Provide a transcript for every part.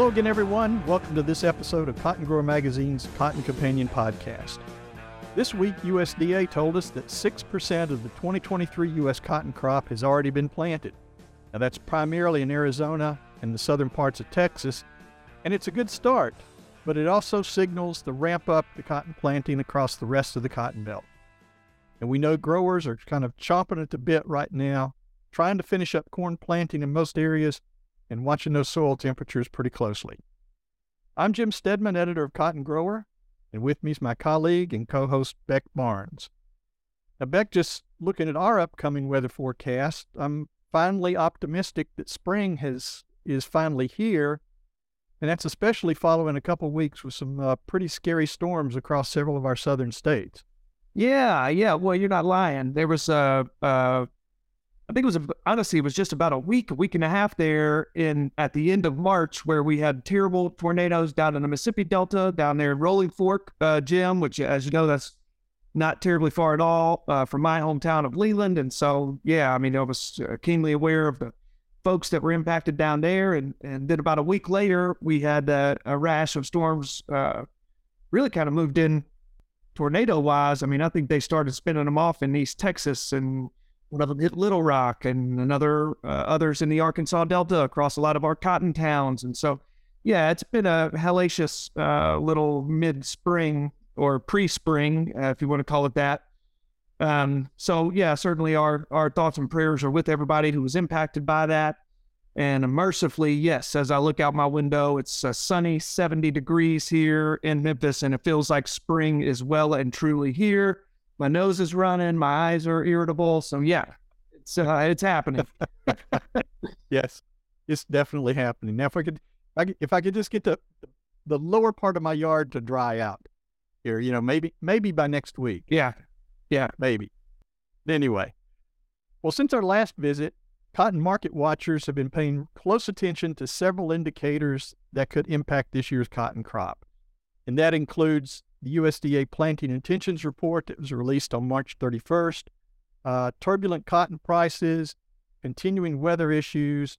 Hello again, everyone. Welcome to this episode of Cotton Grower Magazine's Cotton Companion podcast. This week, USDA told us that 6% of the 2023 U.S. cotton crop has already been planted. Now, that's primarily in Arizona and the southern parts of Texas, and it's a good start, but it also signals the ramp up to cotton planting across the rest of the cotton belt. And we know growers are kind of chomping at the bit right now, trying to finish up corn planting in most areas and watching those soil temperatures pretty closely. I'm Jim Stedman, editor of Cotton Grower, and with me is my colleague and co host Beck Barnes. Now, Beck, just looking at our upcoming weather forecast, I'm finally optimistic that spring has is finally here, and that's especially following a couple weeks with some uh, pretty scary storms across several of our southern states. Yeah, yeah. Well, you're not lying. There was a, a I think it was honestly it was just about a week, a week and a half there in at the end of March where we had terrible tornadoes down in the Mississippi Delta, down there in Rolling Fork, uh, Jim, which as you know that's not terribly far at all uh, from my hometown of Leland, and so yeah, I mean I was uh, keenly aware of the folks that were impacted down there, and and then about a week later we had uh, a rash of storms, uh, really kind of moved in tornado wise. I mean I think they started spinning them off in East Texas and one of them hit Little Rock and another uh, others in the Arkansas Delta across a lot of our cotton towns. And so, yeah, it's been a hellacious uh, little mid spring or pre spring, uh, if you want to call it that. Um, so, yeah, certainly our, our thoughts and prayers are with everybody who was impacted by that. And mercifully, yes, as I look out my window, it's a sunny 70 degrees here in Memphis, and it feels like spring is well and truly here my nose is running, my eyes are irritable. So yeah, it's uh, it's happening. yes, it's definitely happening. Now, if I could, if I could just get the the lower part of my yard to dry out here, you know, maybe maybe by next week. Yeah, yeah, maybe. Anyway, well, since our last visit, cotton market watchers have been paying close attention to several indicators that could impact this year's cotton crop, and that includes the USDA Planting Intentions Report that was released on March 31st, uh, turbulent cotton prices, continuing weather issues,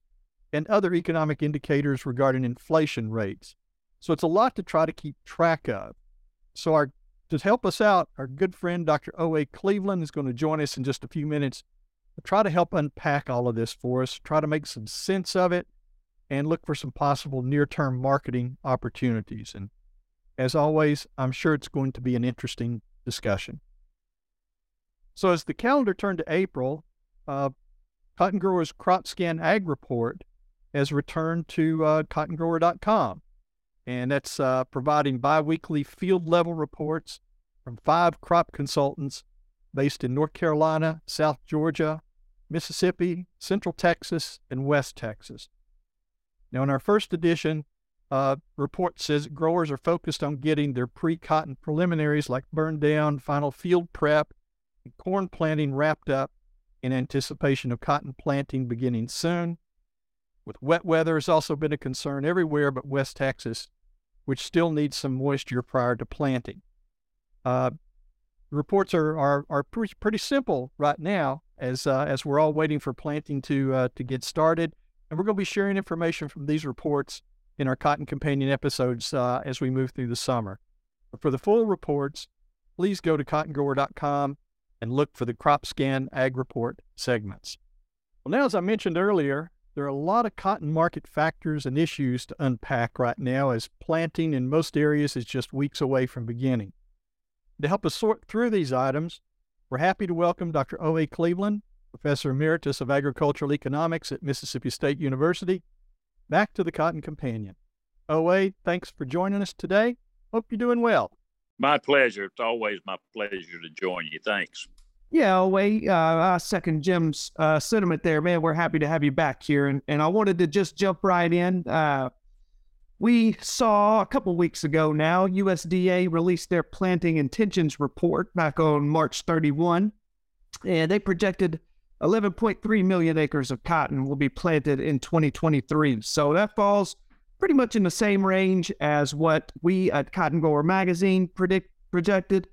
and other economic indicators regarding inflation rates. So it's a lot to try to keep track of. So our to help us out, our good friend Dr. O.A. Cleveland is going to join us in just a few minutes to try to help unpack all of this for us, try to make some sense of it, and look for some possible near-term marketing opportunities. And as always, I'm sure it's going to be an interesting discussion. So, as the calendar turned to April, uh, Cotton Growers Crop Scan Ag Report has returned to uh, cottongrower.com. And that's uh, providing biweekly field level reports from five crop consultants based in North Carolina, South Georgia, Mississippi, Central Texas, and West Texas. Now, in our first edition, uh, report says growers are focused on getting their pre-cotton preliminaries like burn down, final field prep, and corn planting wrapped up in anticipation of cotton planting beginning soon. With wet weather has also been a concern everywhere but West Texas, which still needs some moisture prior to planting. Uh, reports are, are, are pretty, pretty simple right now as, uh, as we're all waiting for planting to, uh, to get started. And we're going to be sharing information from these reports in our Cotton Companion episodes uh, as we move through the summer. But for the full reports, please go to cottongrower.com and look for the Crop Scan Ag Report segments. Well, now, as I mentioned earlier, there are a lot of cotton market factors and issues to unpack right now as planting in most areas is just weeks away from beginning. To help us sort through these items, we're happy to welcome Dr. O.A. Cleveland, Professor Emeritus of Agricultural Economics at Mississippi State University back to the Cotton Companion. OA, thanks for joining us today. Hope you're doing well. My pleasure. It's always my pleasure to join you. Thanks. Yeah, OA, uh, I second Jim's uh, sentiment there, man. We're happy to have you back here. And, and I wanted to just jump right in. Uh, we saw a couple weeks ago now, USDA released their planting intentions report back on March 31, and they projected 11.3 million acres of cotton will be planted in 2023. So that falls pretty much in the same range as what we at Cotton Grower Magazine predict projected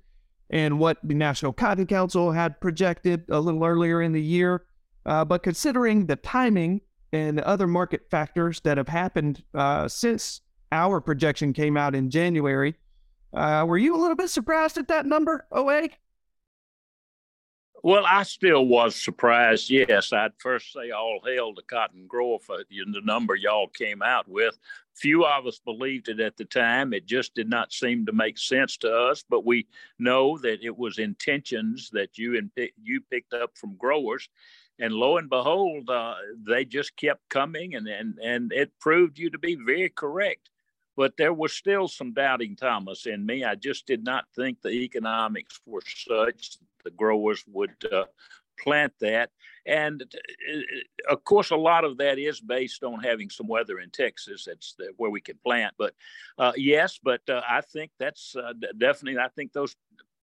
and what the National Cotton Council had projected a little earlier in the year. Uh, but considering the timing and other market factors that have happened uh, since our projection came out in January. Uh, were you a little bit surprised at that number, OA? Well, I still was surprised. Yes, I'd first say all hail to cotton grower for the number y'all came out with. Few of us believed it at the time. It just did not seem to make sense to us. But we know that it was intentions that you and you picked up from growers, and lo and behold, uh, they just kept coming, and and and it proved you to be very correct. But there was still some doubting Thomas in me. I just did not think the economics were such the growers would uh, plant that. And uh, of course, a lot of that is based on having some weather in Texas. That's where we can plant. But uh, yes, but uh, I think that's uh, definitely, I think those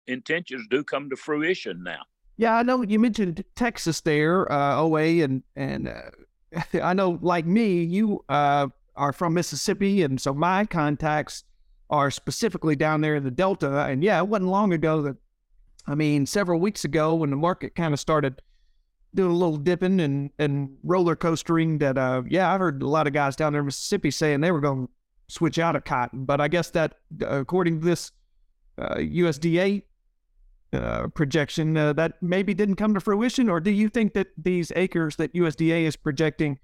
intentions do come to fruition now. Yeah, I know you mentioned Texas there, uh, OA, and and I know, like me, you are from Mississippi, and so my contacts are specifically down there in the Delta. And yeah, it wasn't long ago that I mean, several weeks ago when the market kind of started doing a little dipping and, and roller coastering, that, uh, yeah, I heard a lot of guys down there in Mississippi saying they were going to switch out of cotton. But I guess that, uh, according to this uh, USDA uh, projection, uh, that maybe didn't come to fruition. Or do you think that these acres that USDA is projecting,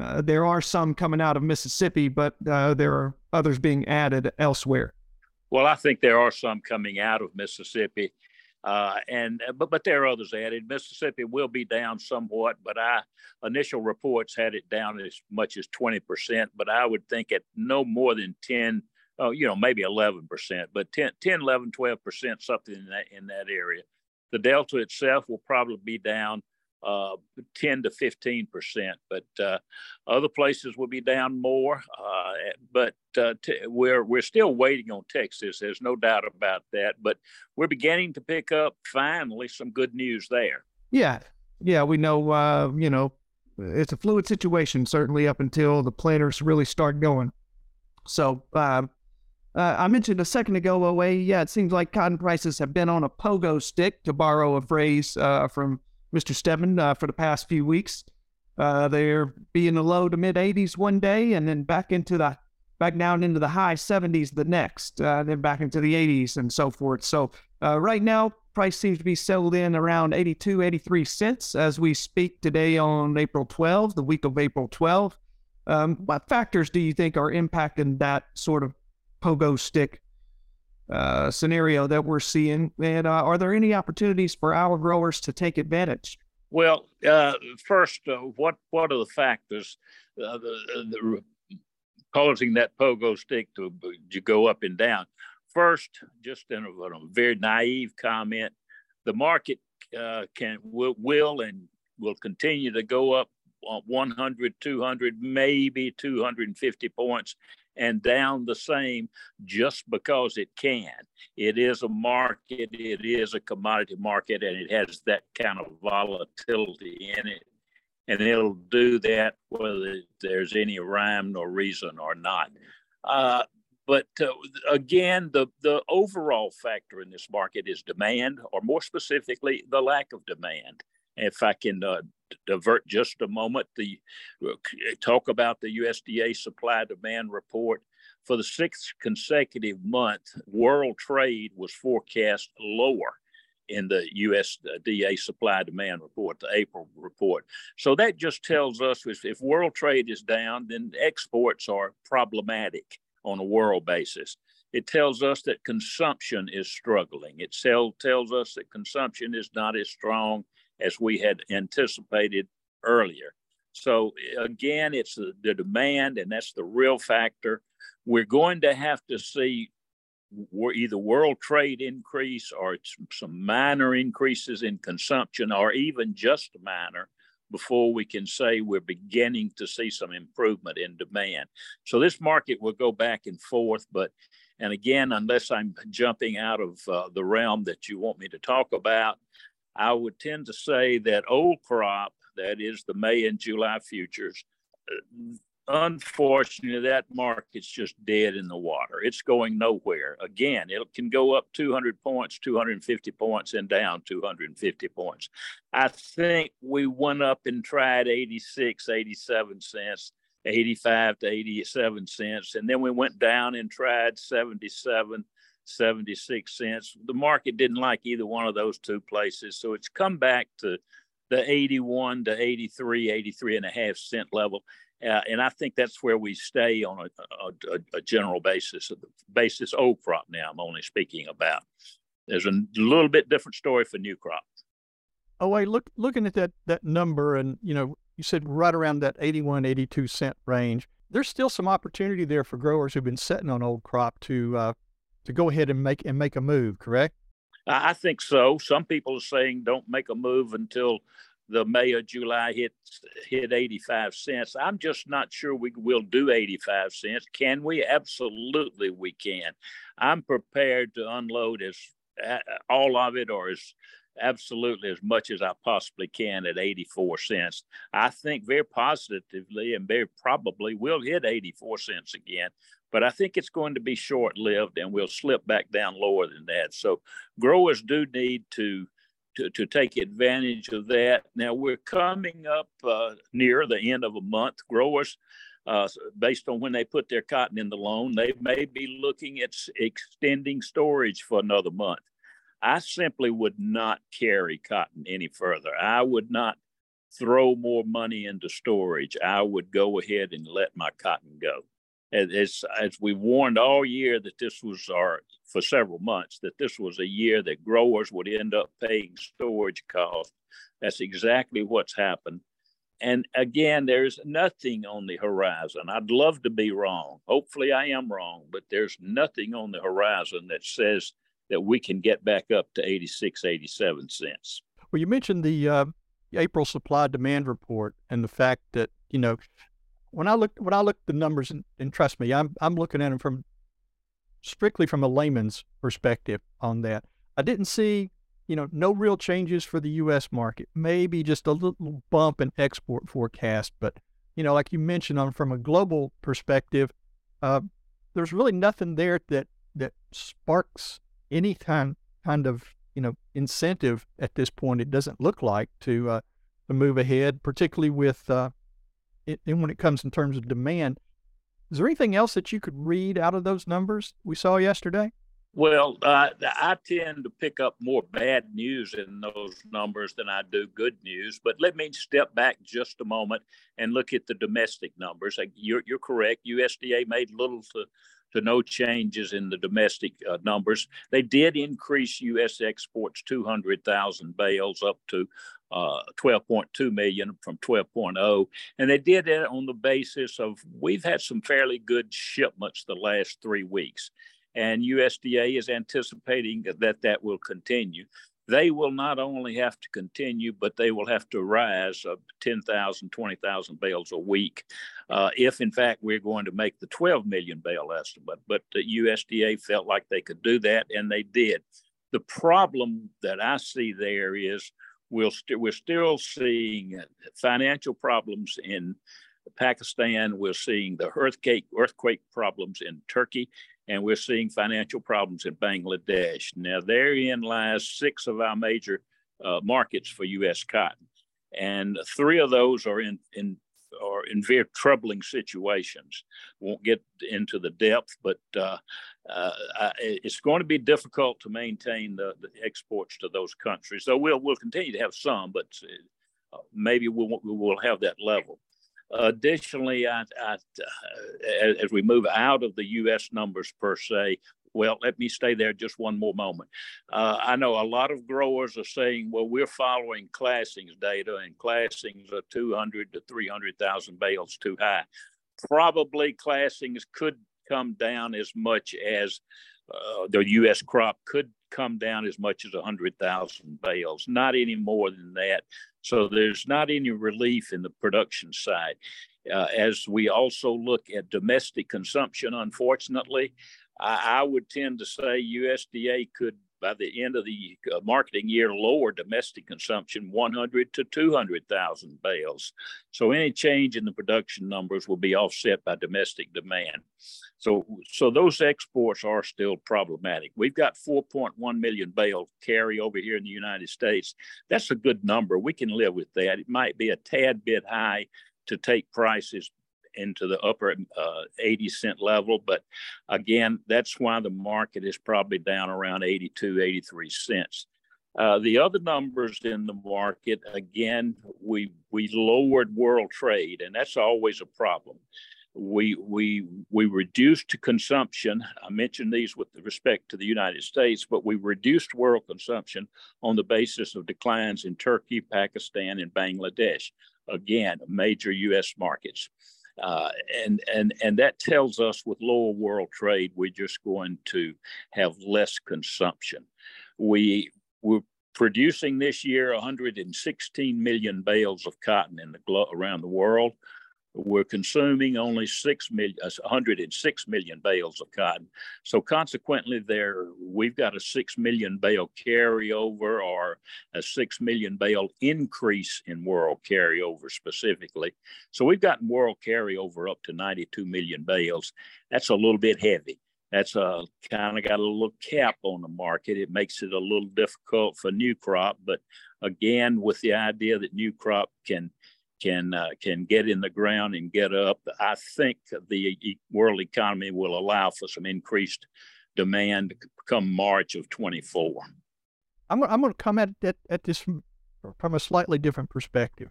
uh, there are some coming out of Mississippi, but there are others being added elsewhere? Well, I think there are some coming out of Mississippi. Uh, and uh, but but there are others added. Mississippi will be down somewhat, but I initial reports had it down as much as twenty percent. But I would think at no more than 10, oh, you know, maybe eleven percent, but 10, 10, 11, 12 percent, something in that in that area. The Delta itself will probably be down uh, 10 to 15 percent, but uh, other places will be down more. Uh, but uh, t- we're we're still waiting on Texas. There's no doubt about that. But we're beginning to pick up finally some good news there. Yeah, yeah, we know. Uh, you know, it's a fluid situation certainly up until the planters really start going. So. Um, uh, I mentioned a second ago, OA, yeah, it seems like cotton prices have been on a pogo stick, to borrow a phrase from Mr. Stedman uh, for the past few weeks. Uh, they're being the low to mid 80s one day, and then back into the back down into the high 70s the next, uh, then back into the 80s and so forth. So uh, right now, price seems to be settled in around 82, 83 cents as we speak today on April 12, the week of April 12. Um, what factors do you think are impacting that sort of pogo stick uh, scenario that we're seeing? And uh, are there any opportunities for our growers to take advantage? Well, uh, first, uh, what what are the factors uh, the, the, causing that pogo stick to, to go up and down? First, just in a, in a very naive comment, the market can will, will and will continue to go up 100, 200, maybe 250 points and down the same just because it can. It is a market, it is a commodity market, and it has that kind of volatility in it. And it'll do that whether there's any rhyme or reason or not. Uh, but uh, again, the, the overall factor in this market is demand, or more specifically, the lack of demand. If I can uh, divert just a moment, the uh, talk about the USDA supply demand report. For the sixth consecutive month, world trade was forecast lower in the USDA supply demand report, the April report. So that just tells us if, if world trade is down, then exports are problematic on a world basis. It tells us that consumption is struggling. It tell, tells us that consumption is not as strong as we had anticipated earlier. So again, it's the, the demand, and that's the real factor. We're going to have to see either world trade increase or some minor increases in consumption or even just minor before we can say we're beginning to see some improvement in demand. So this market will go back and forth, but and again, unless I'm jumping out of uh, the realm that you want me to talk about, I would tend to say that old crop, that is the May and July futures, uh, unfortunately, that market's just dead in the water. It's going nowhere. Again, it can go up 200 points, 250 points, and down 250 points. I think we went up and tried 86, 87 cents, 85 to 87 cents, and then we went down and tried 77, 76 cents. The market didn't like either one of those two places, so it's come back to the 81 to 83, 83 and a half cent level. Uh, and I think that's where we stay on a, a, a general basis, basis old crop now. I'm only speaking about. There's a little bit different story for new crop. Oh, wait, look, looking at that that number, and you know, you said right around that 81, 82 cent range. There's still some opportunity there for growers who've been sitting on old crop to uh, to go ahead and make and make a move. Correct? I think so. Some people are saying don't make a move until the May or July hit hit 85 cents. I'm just not sure we will do 85 cents. Can we? Absolutely, we can. I'm prepared to unload as all of it or as absolutely as much as I possibly can at 84 cents. I think very positively and very probably we'll hit 84 cents again but I think it's going to be short lived and we'll slip back down lower than that. So growers do need to. To, to take advantage of that. Now we're coming up uh, near the end of a month. Growers, uh, based on when they put their cotton in the loan, they may be looking at extending storage for another month. I simply would not carry cotton any further. I would not throw more money into storage. I would go ahead and let my cotton go as as we warned all year that this was our for several months that this was a year that growers would end up paying storage costs. That's exactly what's happened. And again, there's nothing on the horizon. I'd love to be wrong. Hopefully, I am wrong, but there's nothing on the horizon that says that we can get back up to 86, 87 cents. Well, you mentioned the uh, April supply demand report and the fact that, you know, when I look when I look at the numbers, and, and trust me, I'm I'm looking at them from strictly from a layman's perspective on that. I didn't see, you know, no real changes for the U.S. market. Maybe just a little bump in export forecast, but you know, like you mentioned, on from a global perspective, uh, there's really nothing there that that sparks any kind kind of you know incentive at this point. It doesn't look like to uh, to move ahead, particularly with uh, and when it comes in terms of demand. Is there anything else that you could read out of those numbers we saw yesterday? Well, uh, I tend to pick up more bad news in those numbers than I do good news. But let me step back just a moment and look at the domestic numbers. You're, you're correct. USDA made little to, to no changes in the domestic uh, numbers. They did increase U.S. exports 200,000 bales up to uh, 12.2 million from 12.0. And they did it on the basis of we've had some fairly good shipments the last three weeks. And USDA is anticipating that that will continue. They will not only have to continue, but they will have to rise of 10,000, 20,000 bales a week uh, if, in fact, we're going to make the 12 million bale estimate. But the USDA felt like they could do that, and they did. The problem that I see there is we'll st- we're still seeing financial problems in Pakistan. We're seeing the earthquake earthquake problems in Turkey, and we're seeing financial problems in Bangladesh. Now, therein lies six of our major uh, markets for U.S. cotton, and three of those are in in are in very troubling situations. Won't get into the depth, but uh, uh, it's going to be difficult to maintain the, the, exports to those countries. So we'll we'll continue to have some, but uh, maybe we'll we will have that level. Additionally, I, I, uh, as we move out of the U.S. numbers per se, well, let me stay there just one more moment. Uh, I know a lot of growers are saying, well, we're following Classings data, and Classings are 200 to 300,000 bales too high. Probably Classings could come down as much as uh, the U.S. crop could come down as much as 100,000 bales, not any more than that. So there's not any relief in the production side. Uh, as we also look at domestic consumption, unfortunately, I, I would tend to say USDA could by the end of the uh, marketing year lower domestic consumption 100 to 200,000 bales. So any change in the production numbers will be offset by domestic demand. So, so those exports are still problematic. We've got 4.1 million bale carry over here in the United States. That's a good number. We can live with that. It might be a tad bit high to take prices into the upper uh, 80 cent level. But again, that's why the market is probably down around 82, 83 cents. Uh, the other numbers in the market, again, we we lowered world trade, and that's always a problem. We we we reduced consumption. I mentioned these with respect to the United States, but we reduced world consumption on the basis of declines in Turkey, Pakistan, and Bangladesh. Again, major U.S. markets. Uh, and and and that tells us with lower world trade, we're just going to have less consumption. We we're producing this year 116 million bales of cotton in the around the world we're consuming only 6 million, 106 uh, bales of cotton. So consequently, there we've got a 6 million bale carryover or a 6 million bale increase in world carryover specifically. So we've got world carryover up to 92 million bales. That's a little bit heavy. That's a uh, kind of got a little cap on the market. It makes it a little difficult for new crop, but again, with the idea that new crop can can uh, can get in the ground and get up. I think the world economy will allow for some increased demand come March of 24. I'm, I'm going to come at, at, at this from a slightly different perspective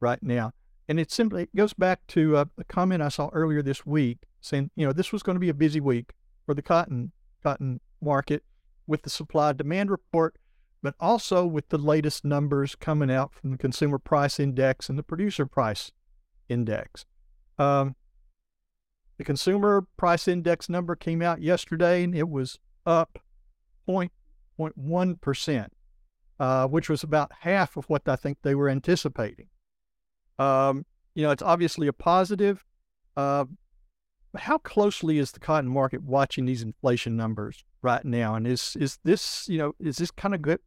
right now. And it simply it goes back to uh, a comment I saw earlier this week saying, you know, this was going to be a busy week for the cotton cotton market with the supply demand report but also with the latest numbers coming out from the Consumer Price Index and the Producer Price Index. Um, the Consumer Price Index number came out yesterday and it was up 0.1%, uh, which was about half of what I think they were anticipating. Um, you know, it's obviously a positive. Uh, how closely is the cotton market watching these inflation numbers right now? And is is this, you know, is this kind of good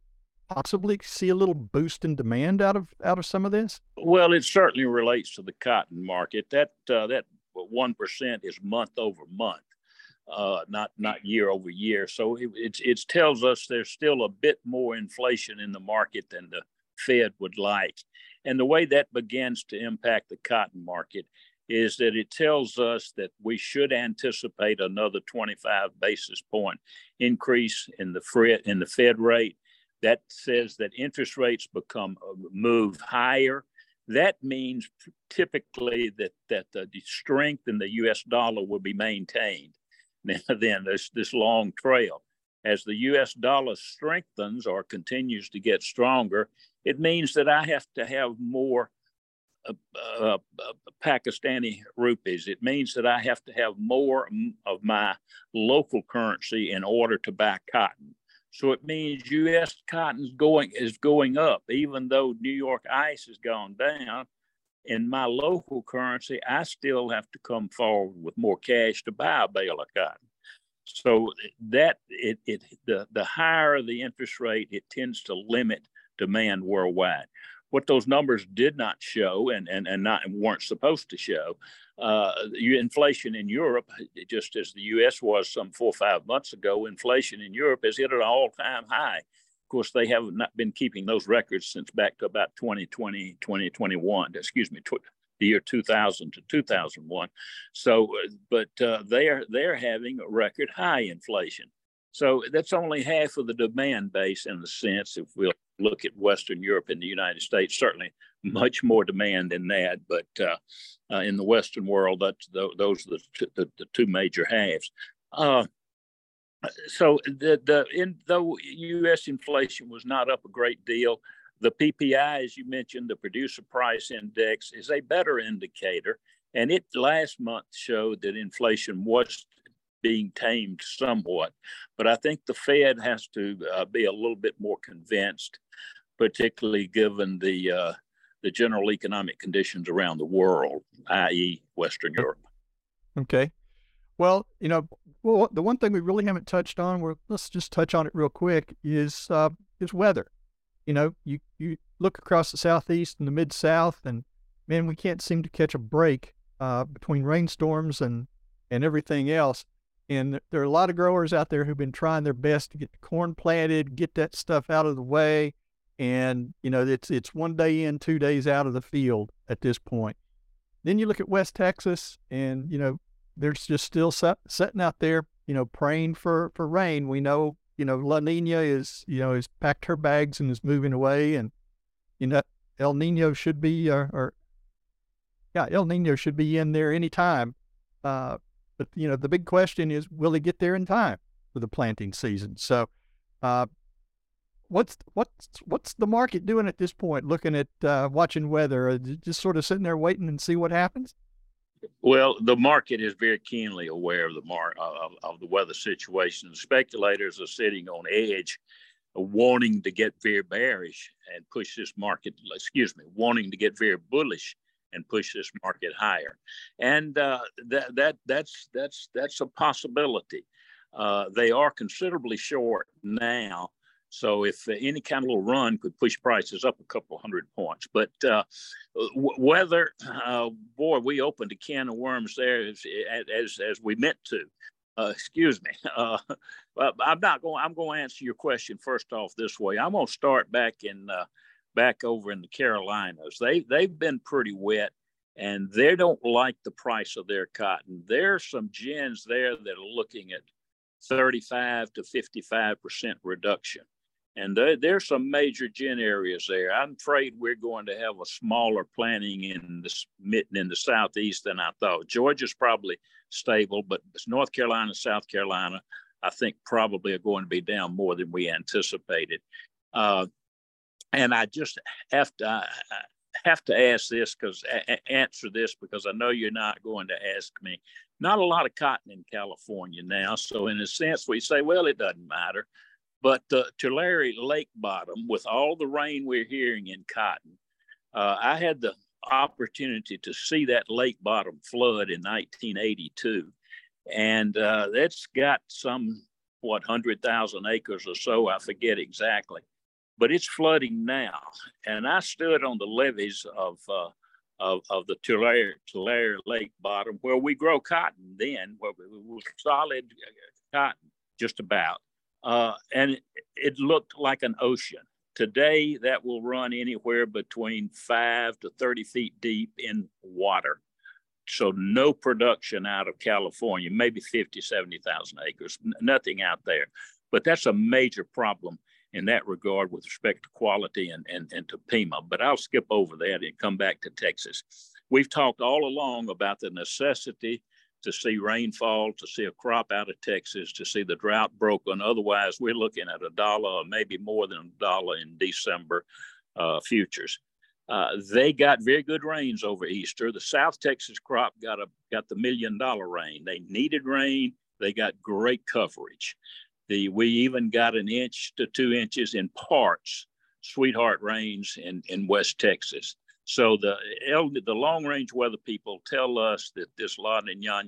possibly see a little boost in demand out of out of some of this? Well, it certainly relates to the cotton market. That uh, that one percent is month over month, uh, not not year over year. So it, it it tells us there's still a bit more inflation in the market than the Fed would like, and the way that begins to impact the cotton market is that it tells us that we should anticipate another 25 basis point increase in the Fed in the Fed rate that says that interest rates become uh, move higher. That means typically that that the strength in the U.S. dollar will be maintained. Now then this this long trail, as the U.S. dollar strengthens or continues to get stronger, it means that I have to have more uh, uh, uh, Pakistani rupees. It means that I have to have more of my local currency in order to buy cotton. So it means U.S. cotton's going is going up, even though New York ICE has gone down. In my local currency, I still have to come forward with more cash to buy a bale of cotton. So that it, it the the higher the interest rate, it tends to limit demand worldwide. What those numbers did not show, and and and not weren't supposed to show, uh, inflation in Europe, just as the U.S. was some four or five months ago, inflation in Europe has hit an all-time high. Of course, they have not been keeping those records since back to about 2020, 2021. Excuse me, tw- the year 2000 to 2001. So, but uh, they are they're having a record high inflation. So that's only half of the demand base in the sense if we'll look at Western Europe and the United States, certainly much more demand than that. But uh, uh, in the Western world, that's the, those are the, t- the, the, two major halves. Uh, so the the in though U.S. inflation was not up a great deal, the PPI, as you mentioned, the Producer Price Index, is a better indicator, and it last month showed that inflation was being tamed somewhat. But I think the Fed has to uh, be a little bit more convinced, particularly given the uh, the general economic conditions around the world, i.e., Western Europe. Okay. Well, you know, well, the one thing we really haven't touched on, well, let's just touch on it real quick, is uh, is weather. You know, you you look across the southeast and the mid south, and man, we can't seem to catch a break uh, between rainstorms and and everything else. And there are a lot of growers out there who've been trying their best to get the corn planted, get that stuff out of the way, and you know it's it's one day in, two days out of the field at this point. Then you look at West Texas, and you know there's just still sitting out there, you know, praying for for rain. We know, you know, La Nina is, you know, has packed her bags and is moving away, and you know, El Nino should be, uh, or yeah, El Nino should be in there anytime. Uh, but you know, the big question is, will he get there in time for the planting season? So, uh, what's what's what's the market doing at this point? Looking at uh, watching weather, just sort of sitting there waiting and see what happens. Well, the market is very keenly aware of the mar- of, of the weather situation. Speculators are sitting on edge, wanting to get very bearish and push this market. Excuse me, wanting to get very bullish and push this market higher, and uh, that that that's that's that's a possibility. Uh, they are considerably short now, so if any kind of little run could push prices up a couple hundred points, but uh, weather, uh, boy, we opened a can of worms there as as, as we meant to. Uh, excuse me. Uh, I'm not going. I'm going to answer your question first off this way. I'm going to start back in uh, back over in the Carolinas. They they've been pretty wet, and they don't like the price of their cotton. There's some gins there that are looking at 35 to 55 percent reduction and there, there's some major gin areas there. I'm afraid we're going to have a smaller planting in the mitten in the southeast than I thought. Georgia's probably stable, but North Carolina, South Carolina, I think probably are going to be down more than we anticipated. Uh, and I just have to I have to ask this because answer this because I know you're not going to ask me. Not a lot of cotton in California now, so in a sense we say, well, it doesn't matter but uh, Tulare Lake Bottom, with all the rain we're hearing in Cotton, uh, I had the opportunity to see that lake bottom flood in 1982. And uh, that's got some, what, 100,000 acres or so, I forget exactly. But it's flooding now. And I stood on the levees of, uh, of, of the Tulare, Tulare Lake bottom where we grow cotton then, where we was solid cotton, just about uh, and it, looked like an ocean. Today, that will run anywhere between five to 30 feet deep in water. So, no production out of California, maybe 50, 70,000 acres, n- nothing out there. But that's a major problem in that regard with respect to quality and, and, and to Pima. But I'll skip over that and come back to Texas. We've talked all along about the necessity to see rainfall, to see a crop out of Texas, to see the drought broken. Otherwise, we're looking at a dollar or maybe more than a dollar in December uh, futures. Uh, they got very good rains over Easter. The South Texas crop got a got the million dollar rain. They needed rain. They got great coverage. The we even got an inch to two inches in parts, sweetheart rains in in West Texas. So the the long range weather people tell us that this La Nina,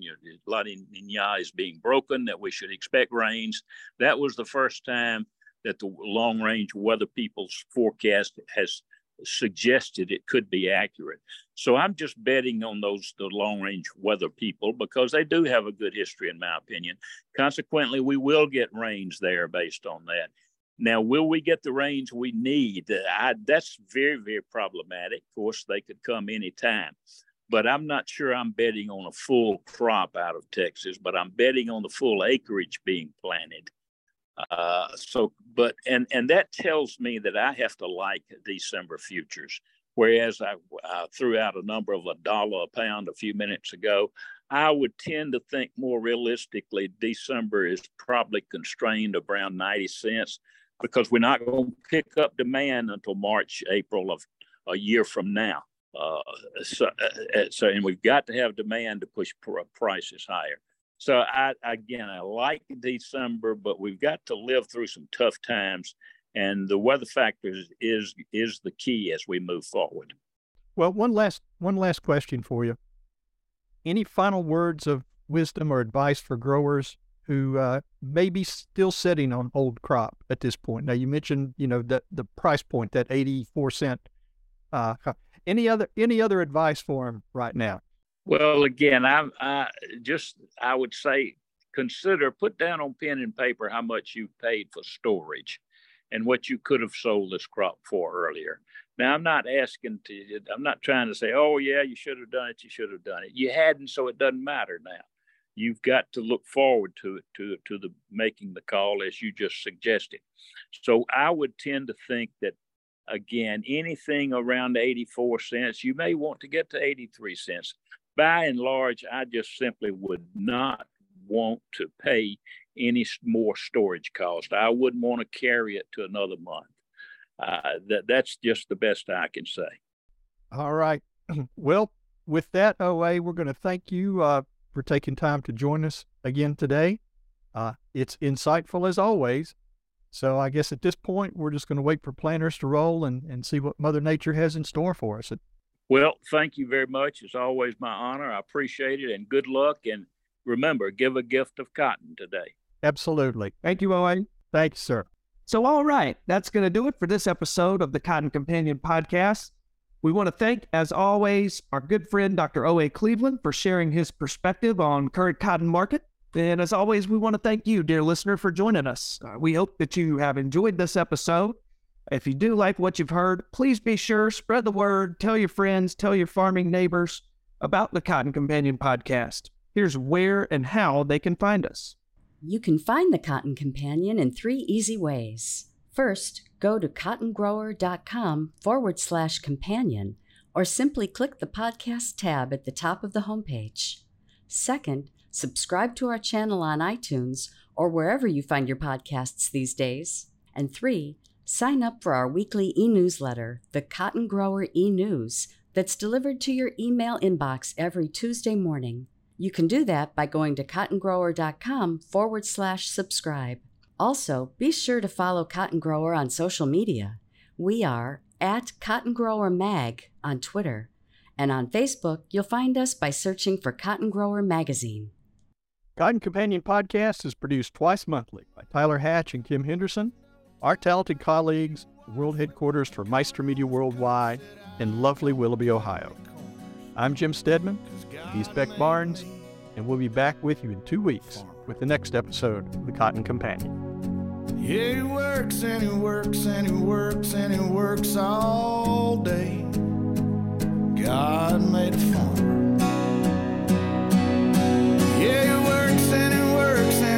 La Nina is being broken, that we should expect rains. That was the first time that the long range weather people's forecast has suggested it could be accurate. So I'm just betting on those the long range weather people because they do have a good history in my opinion. Consequently, we will get rains there based on that. Now, will we get the rains we need? I, that's very, very problematic. Of course, they could come anytime, but I'm not sure I'm betting on a full crop out of Texas, but I'm betting on the full acreage being planted. Uh, so, but and and that tells me that I have to like December futures. Whereas I, I threw out a number of a dollar a pound a few minutes ago, I would tend to think more realistically, December is probably constrained around 90 cents because we're not going to pick up demand until March, April of a year from now. Uh, so, uh, uh, so, and we've got to have demand to push pr- prices higher. So, I again, I like December, but we've got to live through some tough times, and the weather factors is is the key as we move forward. Well, one last one last question for you. Any final words of wisdom or advice for growers who uh, may be still sitting on old crop at this point? Now, you mentioned, you know, the the price point, that eighty four cent. Uh, any other any other advice for them right now? Well, again, I, I just I would say consider put down on pen and paper how much you paid for storage and what you could have sold this crop for earlier. Now, I'm not asking to, I'm not trying to say, oh, yeah, you should have done it, you should have done it. You hadn't, so it doesn't matter now. You've got to look forward to it, to, to the making the call as you just suggested. So I would tend to think that, again, anything around 84 cents, you may want to get to 83 cents. By and large, I just simply would not want to pay any more storage cost. I wouldn't want to carry it to another month. Uh, that that's just the best I can say. All right. Well, with that, OA, we're going to thank you uh, for taking time to join us again today. Uh, it's insightful as always. So I guess at this point, we're just going to wait for planters to roll and, and see what Mother Nature has in store for us. Well, thank you very much. It's always my honor. I appreciate it and good luck. And remember, give a gift of cotton today. Absolutely. Thank you, OA. Thanks, sir. So, all right, that's going to do it for this episode of the Cotton Companion podcast. We want to thank, as always, our good friend Dr. O.A. Cleveland for sharing his perspective on current cotton market. And as always, we want to thank you, dear listener, for joining us. Uh, we hope that you have enjoyed this episode. If you do like what you've heard, please be sure spread the word, tell your friends, tell your farming neighbors about the Cotton Companion podcast. Here's where and how they can find us. You can find the Cotton Companion in three easy ways. First, go to cottongrower.com forward slash companion or simply click the podcast tab at the top of the homepage. Second, subscribe to our channel on iTunes or wherever you find your podcasts these days. And three, sign up for our weekly e newsletter, the Cotton Grower e News, that's delivered to your email inbox every Tuesday morning. You can do that by going to cottongrower.com forward slash subscribe. Also, be sure to follow Cotton Grower on social media. We are at Cotton Grower Mag on Twitter, and on Facebook, you'll find us by searching for Cotton Grower Magazine. Cotton Companion Podcast is produced twice monthly by Tyler Hatch and Kim Henderson, our talented colleagues, world headquarters for Meister Media Worldwide in lovely Willoughby, Ohio. I'm Jim Stedman, he's Beck Barnes, and we'll be back with you in two weeks with the next episode of The Cotton Companion. Yeah, he works and he works and he works and he works all day. God made a farmer. Yeah, he works and he works and